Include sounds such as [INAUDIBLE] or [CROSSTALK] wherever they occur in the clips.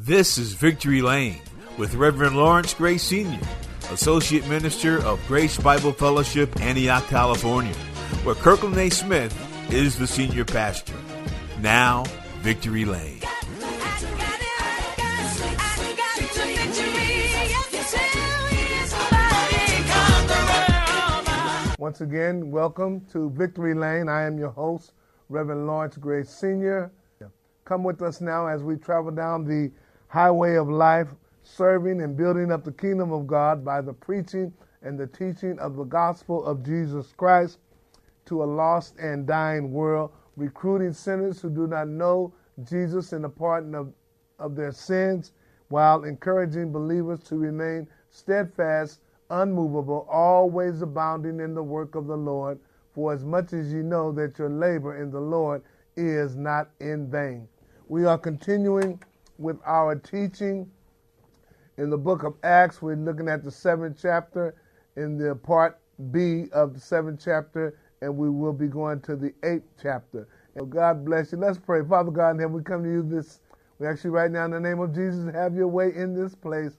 This is Victory Lane with Reverend Lawrence Gray Sr., Associate Minister of Grace Bible Fellowship, Antioch, California, where Kirkland A. Smith is the senior pastor. Now, Victory Lane. Once again, welcome to Victory Lane. I am your host, Reverend Lawrence Gray Sr. Come with us now as we travel down the highway of life, serving and building up the kingdom of God by the preaching and the teaching of the gospel of Jesus Christ to a lost and dying world, recruiting sinners who do not know Jesus and the pardon of, of their sins, while encouraging believers to remain steadfast, unmovable, always abounding in the work of the Lord, for as much as you know that your labor in the Lord is not in vain. We are continuing with our teaching in the book of Acts. We're looking at the seventh chapter in the part B of the seventh chapter, and we will be going to the eighth chapter. And God bless you. Let's pray. Father God in heaven, we come to you this, we actually right now in the name of Jesus, have your way in this place.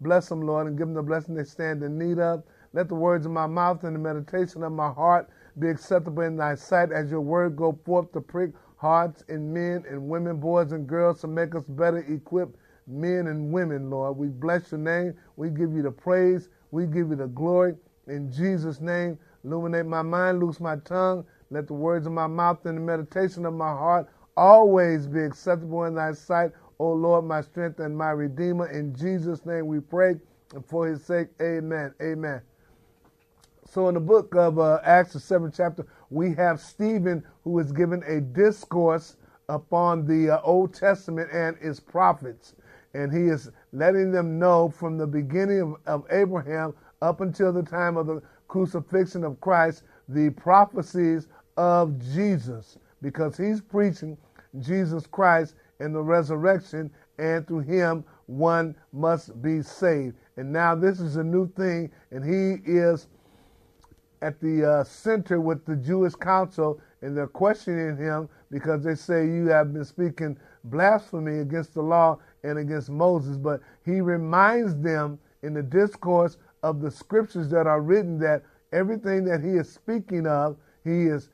Bless them, Lord, and give them the blessing they stand in need of. Let the words of my mouth and the meditation of my heart be acceptable in thy sight as your word go forth to prick hearts in men and women, boys and girls, to make us better equipped men and women, Lord. We bless your name. We give you the praise. We give you the glory. In Jesus' name, illuminate my mind, loose my tongue. Let the words of my mouth and the meditation of my heart always be acceptable in thy sight, O Lord, my strength and my redeemer. In Jesus' name we pray, and for his sake, amen. Amen. So, in the book of uh, Acts, the seventh chapter, we have Stephen who is given a discourse upon the uh, Old Testament and its prophets. And he is letting them know from the beginning of, of Abraham up until the time of the crucifixion of Christ the prophecies of Jesus, because he's preaching Jesus Christ and the resurrection, and through him one must be saved. And now this is a new thing, and he is at the uh, center with the Jewish council, and they're questioning him because they say you have been speaking blasphemy against the law and against Moses. But he reminds them in the discourse of the scriptures that are written that everything that he is speaking of, he is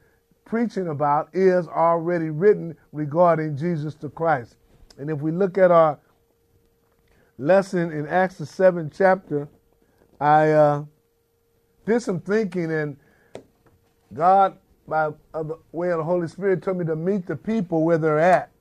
preaching about, is already written regarding Jesus the Christ. And if we look at our lesson in Acts the seventh chapter, I uh, did some thinking, and God, by the way of the Holy Spirit, told me to meet the people where they're at.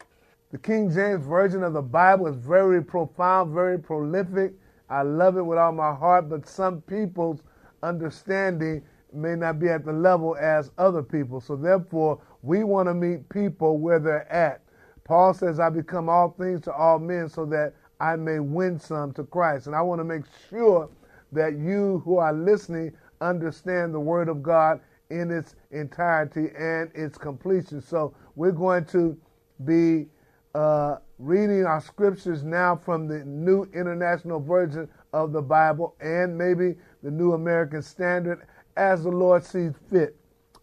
The King James Version of the Bible is very profound, very prolific. I love it with all my heart, but some people's understanding may not be at the level as other people. So therefore, we want to meet people where they're at. Paul says, I become all things to all men so that I may win some to Christ. And I want to make sure that you who are listening understand the Word of God in its entirety and its completion. So we're going to be uh, reading our scriptures now from the New International Version of the Bible and maybe the New American Standard as the Lord sees fit.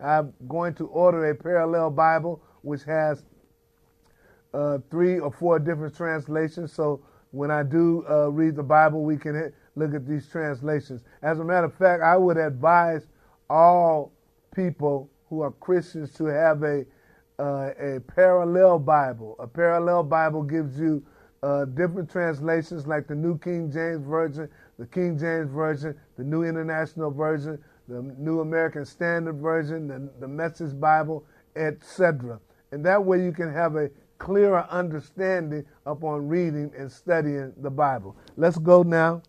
I'm going to order a parallel Bible which has uh, three or four different translations. So when I do uh, read the Bible, we can look at these translations. As a matter of fact, I would advise all people who are Christians to have a uh, a parallel Bible. A parallel Bible gives you uh, different translations, like the New King James Version, the King James Version, the New International Version, the New American Standard Version, the, the Message Bible, etc. And that way you can have a clearer understanding upon reading and studying the Bible. Let's go now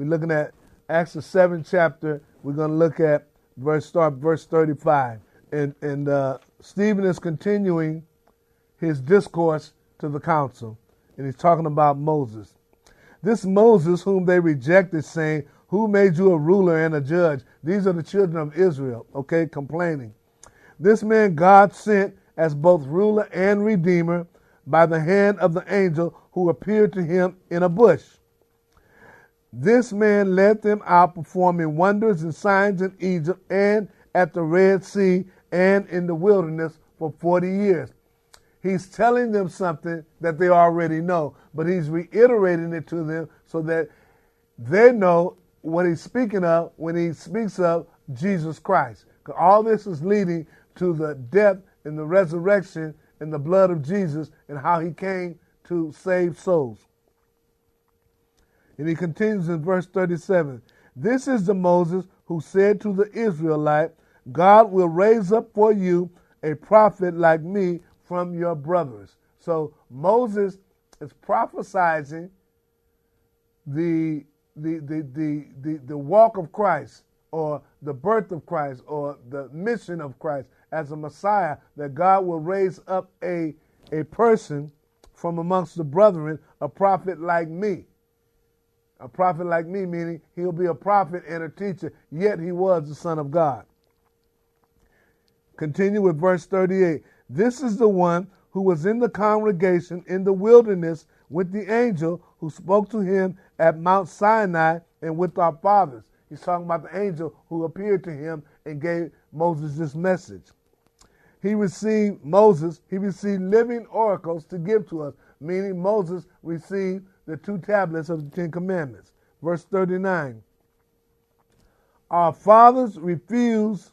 we're looking at Acts the seventh chapter. We're going to look at verse start verse 35. And and uh, Stephen is continuing his discourse to the council. and he's talking about Moses. This Moses, whom they rejected, saying, Who made you a ruler and a judge? These are the children of Israel, okay, complaining. This man God sent as both ruler and redeemer by the hand of the angel who appeared to him in a bush. This man led them out, performing wonders and signs in Egypt and at the Red Sea and in the wilderness for 40 years. He's telling them something that they already know, but he's reiterating it to them so that they know what he's speaking of when he speaks of Jesus Christ. All this is leading to the death and the resurrection and the blood of Jesus and how he came to save souls. And he continues in verse 37 This is the Moses who said to the Israelite, God will raise up for you a prophet like me from your brothers. So Moses is prophesying the, the, the, the, the, the walk of Christ or the birth of Christ or the mission of Christ as a Messiah, that God will raise up a, a person from amongst the brethren, a prophet like me. A prophet like me, meaning he'll be a prophet and a teacher, yet he was the Son of God. Continue with verse 38. This is the one who was in the congregation in the wilderness with the angel who spoke to him at Mount Sinai and with our fathers. He's talking about the angel who appeared to him and gave Moses this message. He received Moses, he received living oracles to give to us, meaning Moses received the two tablets of the Ten Commandments. Verse 39 Our fathers refused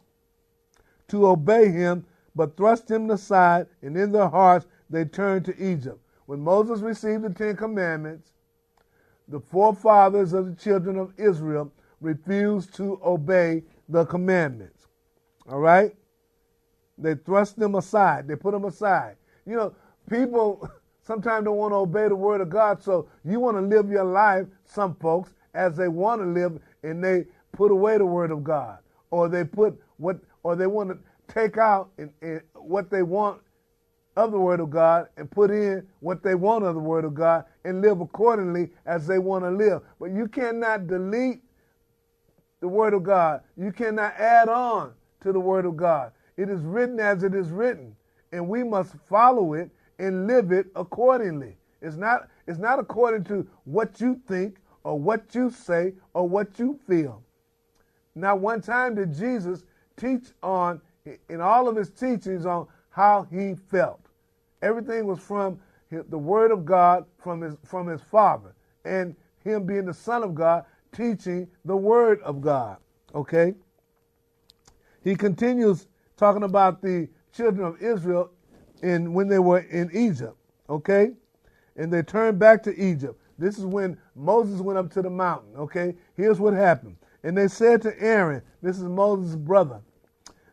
to obey him, but thrust him aside, and in their hearts they turned to Egypt. When Moses received the Ten Commandments, the forefathers of the children of Israel refused to obey the commandments. All right? They thrust them aside. They put them aside. You know, people [LAUGHS] sometimes don't want to obey the word of God, so you want to live your life, some folks, as they want to live, and they put away the word of God. Or they put what or they want to take out in what they want of the Word of God and put in what they want of the Word of God and live accordingly as they want to live. But you cannot delete the Word of God. You cannot add on to the Word of God. It is written as it is written, and we must follow it and live it accordingly. It's not, it's not according to what you think or what you say or what you feel. Now, one time did Jesus teach on, in all of his teachings, on how he felt. Everything was from the Word of God from his, from his Father, and him being the Son of God, teaching the Word of God. Okay? He continues talking about the children of Israel in when they were in Egypt. Okay? And they turned back to Egypt. This is when Moses went up to the mountain. Okay? Here's what happened. And they said to Aaron, this is Moses' brother,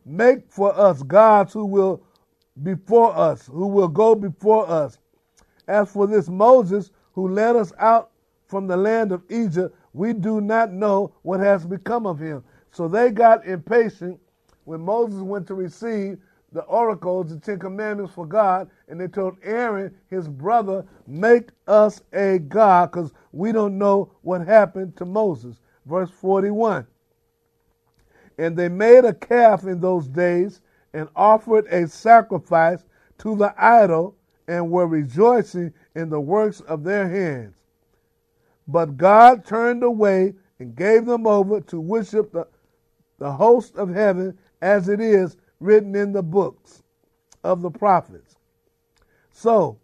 make for us gods who will before us, who will go before us. As for this Moses who led us out from the land of Egypt, we do not know what has become of him. So they got impatient when Moses went to receive the oracles, the Ten Commandments for God, and they told Aaron, his brother, make us a God, because we don't know what happened to Moses. Verse 41. And they made a calf in those days and offered a sacrifice to the idol and were rejoicing in the works of their hands. But God turned away and gave them over to worship the, the host of heaven as it is written in the books of the prophets. So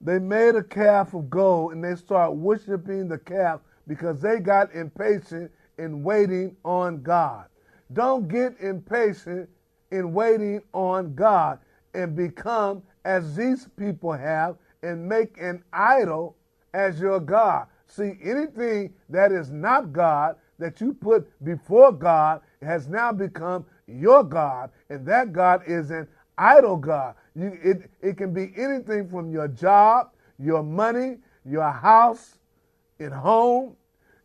they made a calf of gold and they start worshiping the calf because they got impatient in waiting on God. Don't get impatient in waiting on God and become as these people have and make an idol as your God. See, anything that is not God that you put before God has now become your God, and that God is an idol God. You, it, it can be anything from your job, your money, your house, at home,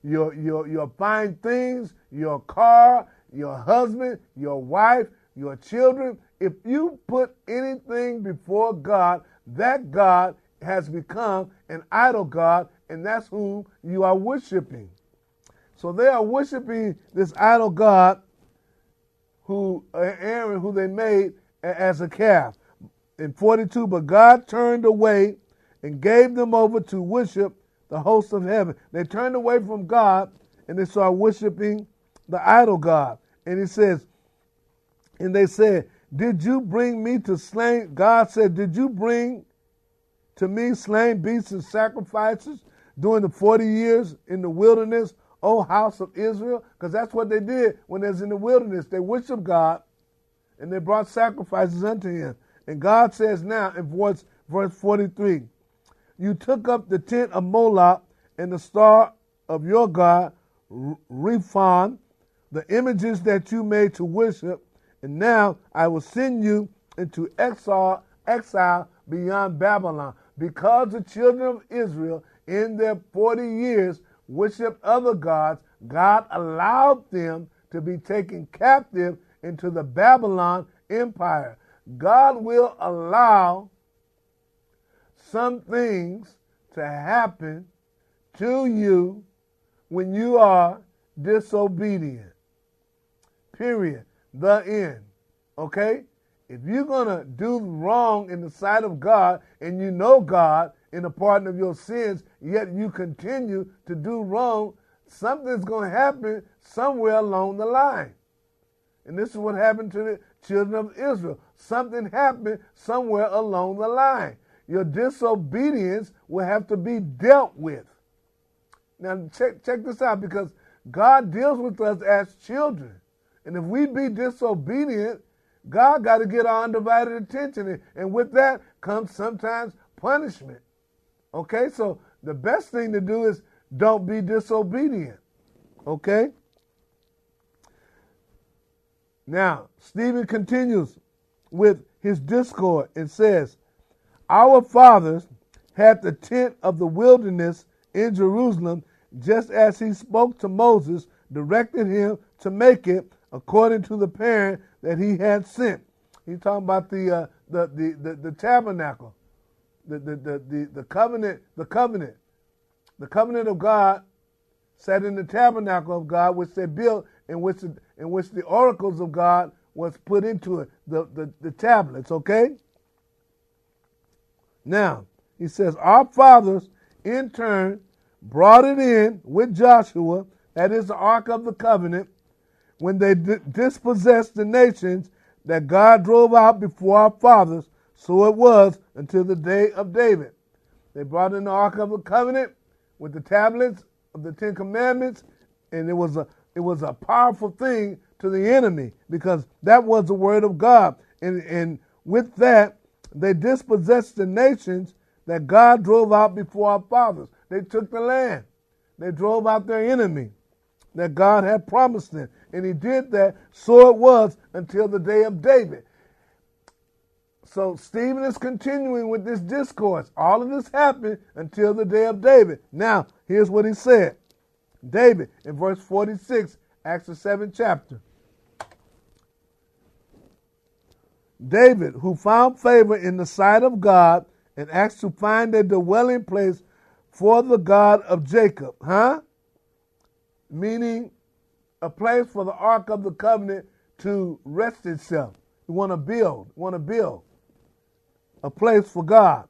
your, your, your fine things, your car, your husband, your wife, your children. If you put anything before God, that God has become an idol god, and that's who you are worshiping. So they are worshiping this idol god who uh, Aaron, who they made as a calf. In 42, but God turned away and gave them over to worship the host of heaven. They turned away from God and they started worshiping the idol God. And he says, and they said, Did you bring me to slain? God said, Did you bring to me slain beasts and sacrifices during the 40 years in the wilderness, O house of Israel? Because that's what they did when they was in the wilderness. They worshiped God and they brought sacrifices unto him. And God says now in verse, verse 43, You took up the tent of Moloch and the star of your God, Rephan, the images that you made to worship, and now I will send you into exile, exile beyond Babylon. Because the children of Israel in their 40 years worshiped other gods, God allowed them to be taken captive into the Babylon Empire. God will allow some things to happen to you when you are disobedient. Period. The end. Okay? If you're going to do wrong in the sight of God and you know God in the pardon of your sins, yet you continue to do wrong, something's going to happen somewhere along the line. And this is what happened to the children of Israel. Something happened somewhere along the line. Your disobedience will have to be dealt with. Now, check, check this out because God deals with us as children. And if we be disobedient, God got to get our undivided attention. And with that comes sometimes punishment. Okay, so the best thing to do is don't be disobedient. Okay? Now, Stephen continues with his discord and says, Our fathers had the tent of the wilderness in Jerusalem, just as he spoke to Moses, directed him to make it according to the parent that he had sent. He's talking about the, uh, the, the, the, the, tabernacle, the, the, the, the, covenant, the covenant, the covenant of God sat in the tabernacle of God, which they built, in which the, in which the oracles of God was put into it, the, the, the tablets, okay? Now, he says, Our fathers in turn brought it in with Joshua, that is the Ark of the Covenant, when they dispossessed the nations that God drove out before our fathers. So it was until the day of David. They brought in the Ark of the Covenant with the tablets of the Ten Commandments, and it was a it was a powerful thing to the enemy because that was the word of God. And, and with that, they dispossessed the nations that God drove out before our fathers. They took the land. They drove out their enemy that God had promised them. And he did that, so it was until the day of David. So Stephen is continuing with this discourse. All of this happened until the day of David. Now, here's what he said. David, in verse 46, Acts the seventh chapter. David, who found favor in the sight of God and asked to find a dwelling place for the God of Jacob, huh? Meaning a place for the Ark of the Covenant to rest itself. You want to build, want to build a place for God.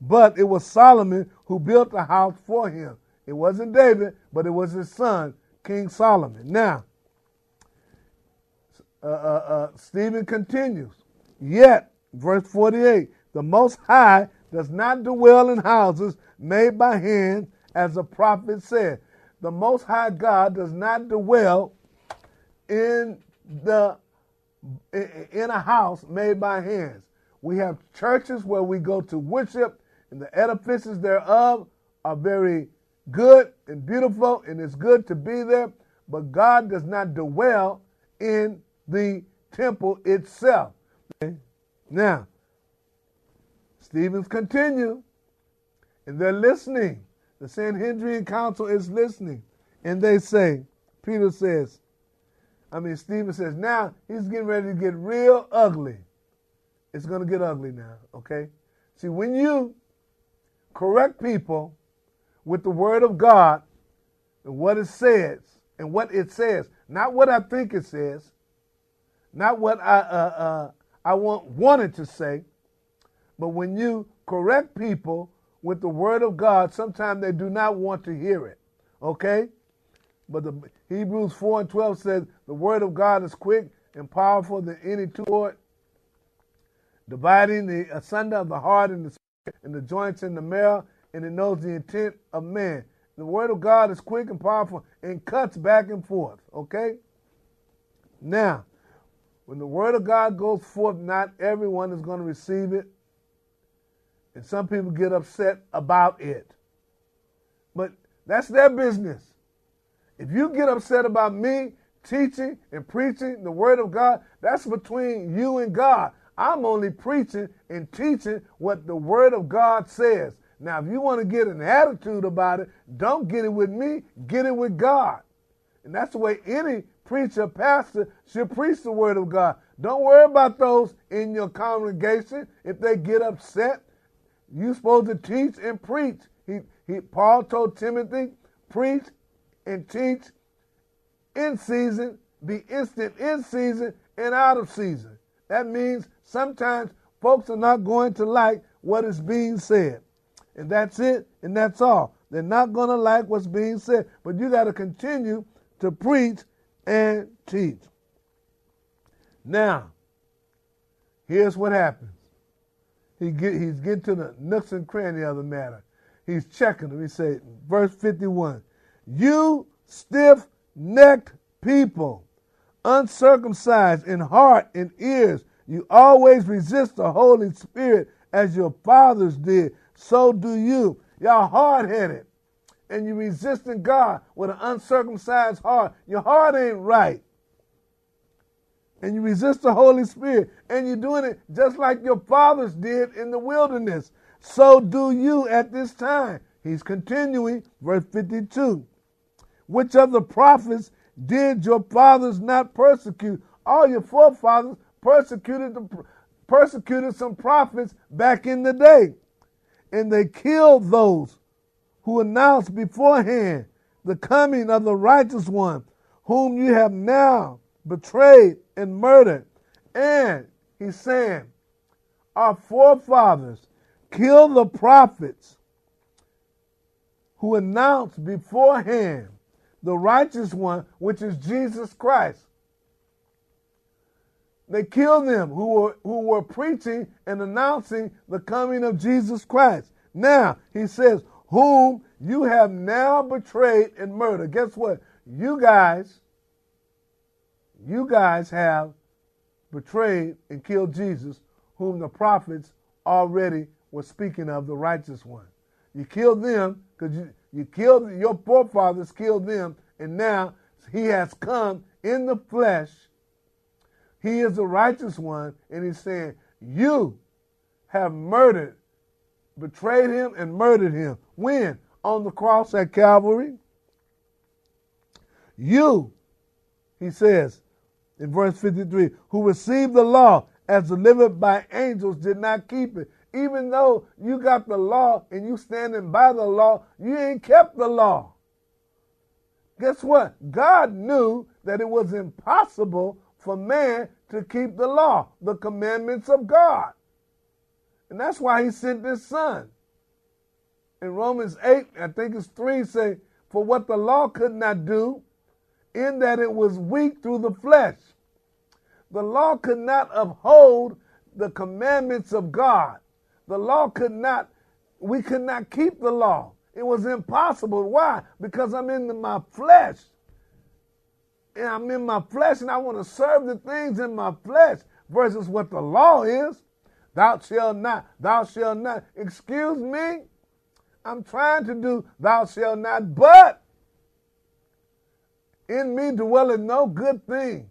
But it was Solomon who built the house for him. It wasn't David, but it was his son, King Solomon. Now, uh, uh, uh, Stephen continues. Yet, verse 48, the Most High does not dwell in houses made by hands, as the prophet said. The Most High God does not dwell in the in a house made by hands. We have churches where we go to worship, and the edifices thereof are very good and beautiful, and it's good to be there, but God does not dwell in the temple itself. Okay? Now, Stephen's continue, and they're listening. The Sanhedrin Council is listening, and they say, Peter says, I mean, Stephen says, now he's getting ready to get real ugly. It's going to get ugly now, okay? See, when you correct people with the Word of God and what it says and what it says, not what I think it says, not what I uh, uh, I want wanted to say, but when you correct people with the Word of God, sometimes they do not want to hear it. Okay, but the Hebrews four and twelve says the Word of God is quick and powerful than any two-sword, dividing the asunder of the heart and the spirit and the joints and the marrow, and it knows the intent of man. The word of God is quick and powerful and cuts back and forth. Okay? Now, when the word of God goes forth, not everyone is going to receive it. And some people get upset about it. But that's their business. If you get upset about me teaching and preaching the word of God, that's between you and God. I'm only preaching and teaching what the word of God says. Now, if you want to get an attitude about it, don't get it with me, get it with God. And that's the way any preacher, pastor should preach the word of God. Don't worry about those in your congregation. If they get upset, you're supposed to teach and preach. He, he, Paul told Timothy, preach and teach in season, be instant in season and out of season. That means sometimes folks are not going to like what is being said. And that's it, and that's all. They're not going to like what's being said, but you got to continue to preach and teach. Now, here's what happens. He get, he's getting to the nooks and cranny of the matter. He's checking them. He said, verse 51, You stiff necked people, uncircumcised in heart and ears, you always resist the Holy Spirit as your fathers did. So do you. Y'all hard headed. And you resisting God with an uncircumcised heart. Your heart ain't right. And you resist the Holy Spirit. And you're doing it just like your fathers did in the wilderness. So do you at this time. He's continuing, verse 52. Which of the prophets did your fathers not persecute? All your forefathers persecuted the, persecuted some prophets back in the day. And they killed those who announced beforehand the coming of the righteous one, whom you have now betrayed and murdered. And he's saying, Our forefathers killed the prophets who announced beforehand the righteous one, which is Jesus Christ. They killed them who were, who were preaching and announcing the coming of Jesus Christ. Now, he says, whom you have now betrayed and murdered. Guess what? You guys, you guys have betrayed and killed Jesus, whom the prophets already were speaking of, the righteous one. You killed them because you, you killed your forefathers, killed them, and now he has come in the flesh. He is the righteous one, and he's saying, You have murdered, betrayed him, and murdered him. When? On the cross at Calvary. You, he says in verse 53, who received the law as delivered by angels, did not keep it even though you got the law and you standing by the law, you ain't kept the law. Guess what? God knew that it was impossible for man to keep the law, the commandments of God. And that's why he sent his son. In Romans 8, I think it's 3, say, For what the law could not do, in that it was weak through the flesh. The law could not uphold the commandments of God. The law could not, we could not keep the law. It was impossible. Why? Because I'm in my flesh. And I'm in my flesh and I want to serve the things in my flesh versus what the law is. Thou shalt not, thou shalt not. Excuse me? I'm trying to do thou shalt not, but in me dwelleth no good thing,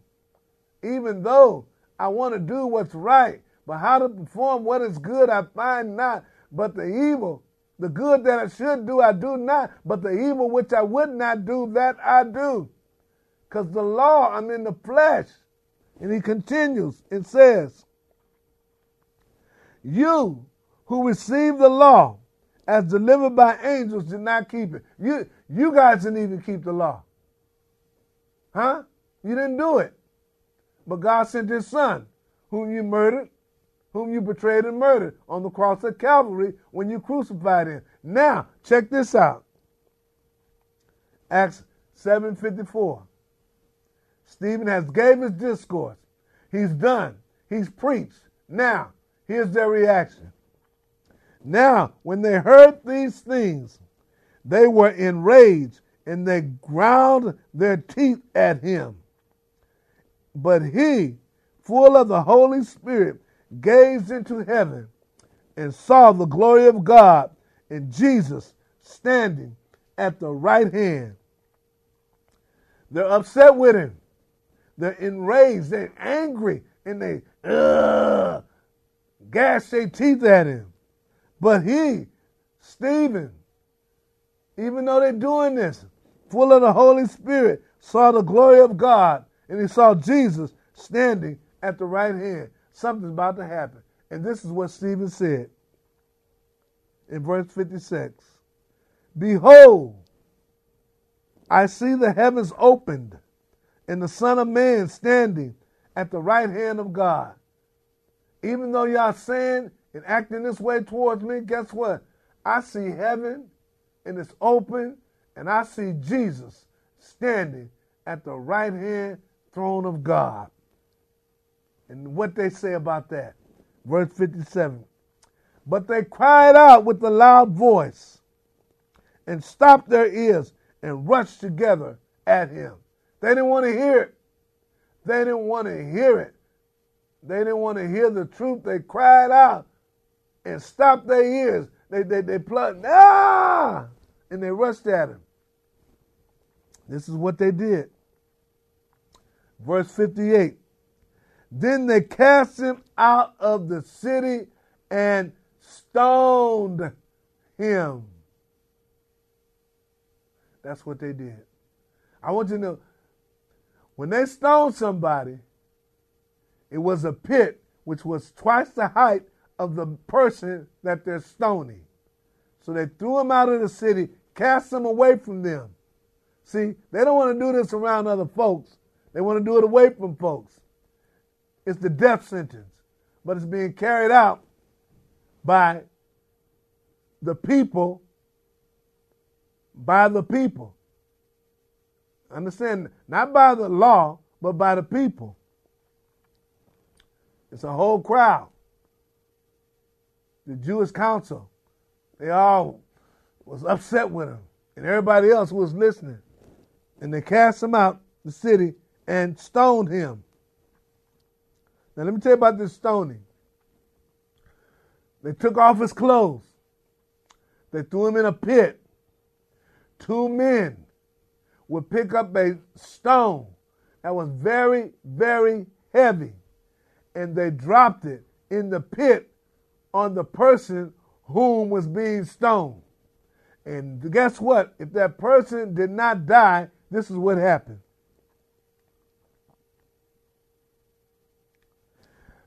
even though I want to do what's right. But how to perform what is good I find not, but the evil. The good that I should do I do not, but the evil which I would not do that I do. Because the law, I'm in the flesh. And he continues and says, You who receive the law as delivered by angels did not keep it. You, you guys didn't even keep the law. Huh? You didn't do it. But God sent his son, whom you murdered, whom you betrayed and murdered on the cross of Calvary when you crucified him. Now, check this out. Acts 7:54. Stephen has gave his discourse. He's done. He's preached. Now, here's their reaction. Now, when they heard these things, they were enraged and they ground their teeth at him. But he, full of the Holy Spirit, gazed into heaven and saw the glory of God and Jesus standing at the right hand. They're upset with him. They're enraged. They're angry. And they uh, gash their teeth at him. But he, Stephen, even though they're doing this, full of the Holy Spirit, saw the glory of God and he saw Jesus standing at the right hand. Something's about to happen. And this is what Stephen said in verse 56 Behold, I see the heavens opened and the Son of Man standing at the right hand of God. Even though y'all saying and acting this way towards me, guess what? I see heaven and it's open, and I see Jesus standing at the right hand throne of God. And what they say about that. Verse 57. But they cried out with a loud voice and stopped their ears and rushed together at him. They didn't want to hear it. They didn't want to hear it. They didn't want to hear the truth. They cried out and stopped their ears. They, they, they plugged, ah! And they rushed at him. This is what they did. Verse 58. Then they cast him out of the city and stoned him. That's what they did. I want you to know when they stoned somebody, it was a pit which was twice the height of the person that they're stoning. So they threw him out of the city, cast him away from them. See, they don't want to do this around other folks. They want to do it away from folks. It's the death sentence, but it's being carried out by the people, by the people. Understand? Not by the law, but by the people. It's a whole crowd. The Jewish council, they all was upset with him, and everybody else was listening. And they cast him out the city and stoned him. Now, let me tell you about this stoning. They took off his clothes, they threw him in a pit. Two men would pick up a stone that was very, very heavy, and they dropped it in the pit on the person whom was being stoned. And guess what? If that person did not die, this is what happened.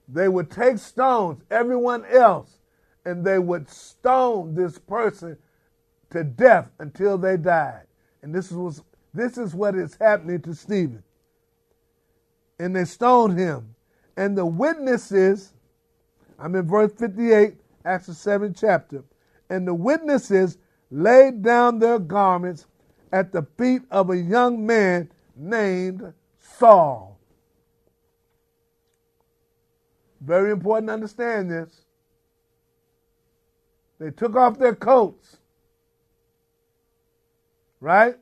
They would take stones, everyone else, and they would stone this person to death until they died. And this is, this is what is happening to Stephen. And they stoned him. And the witnesses, I'm in verse 58, Acts the 7th chapter. And the witnesses laid down their garments at the feet of a young man named Saul. Very important to understand this. They took off their coats, right?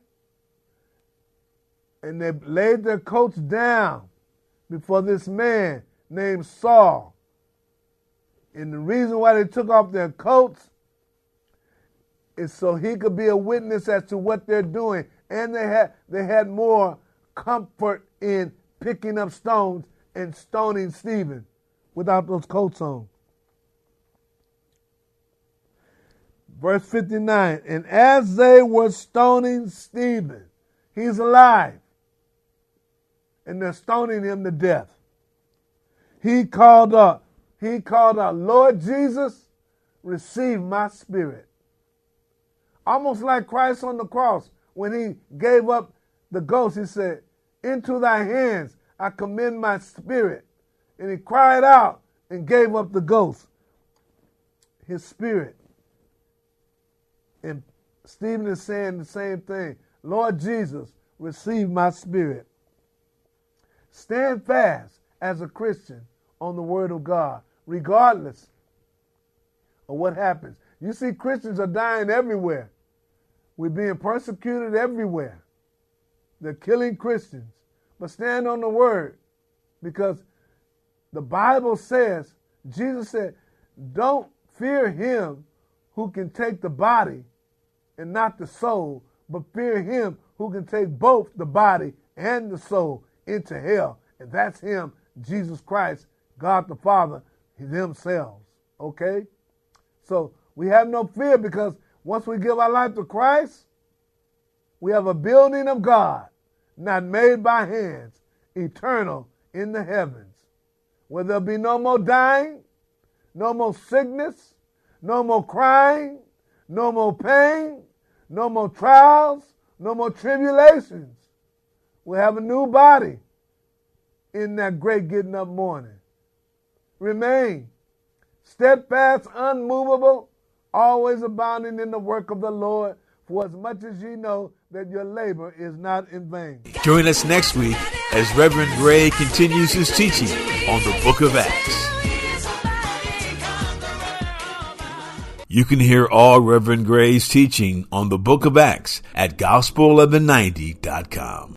And they laid their coats down before this man named Saul. And the reason why they took off their coats is so he could be a witness as to what they're doing. And they had they had more comfort in picking up stones and stoning Stephen without those coats on. Verse 59 And as they were stoning Stephen, he's alive, and they're stoning him to death. He called up, he called out, Lord Jesus, receive my spirit. Almost like Christ on the cross when he gave up the ghost, he said, Into thy hands I commend my spirit. And he cried out and gave up the ghost, his spirit. And Stephen is saying the same thing. Lord Jesus, receive my spirit. Stand fast as a Christian on the word of God, regardless of what happens. You see, Christians are dying everywhere. We're being persecuted everywhere. They're killing Christians. But stand on the word because the Bible says, Jesus said, don't fear him who can take the body and not the soul, but fear him who can take both the body and the soul into hell. And that's him, Jesus Christ, God the Father, themselves. Okay? So we have no fear because once we give our life to Christ, we have a building of God, not made by hands, eternal in the heavens, where there'll be no more dying, no more sickness, no more crying, no more pain, no more trials, no more tribulations. We'll have a new body in that great getting up morning. Remain steadfast, unmovable, always abounding in the work of the Lord, for as much as ye know that your labor is not in vain. Join us next week as Reverend Gray continues his teaching on the book of Acts. You can hear all Reverend Gray's teaching on the book of Acts at gospel1190.com.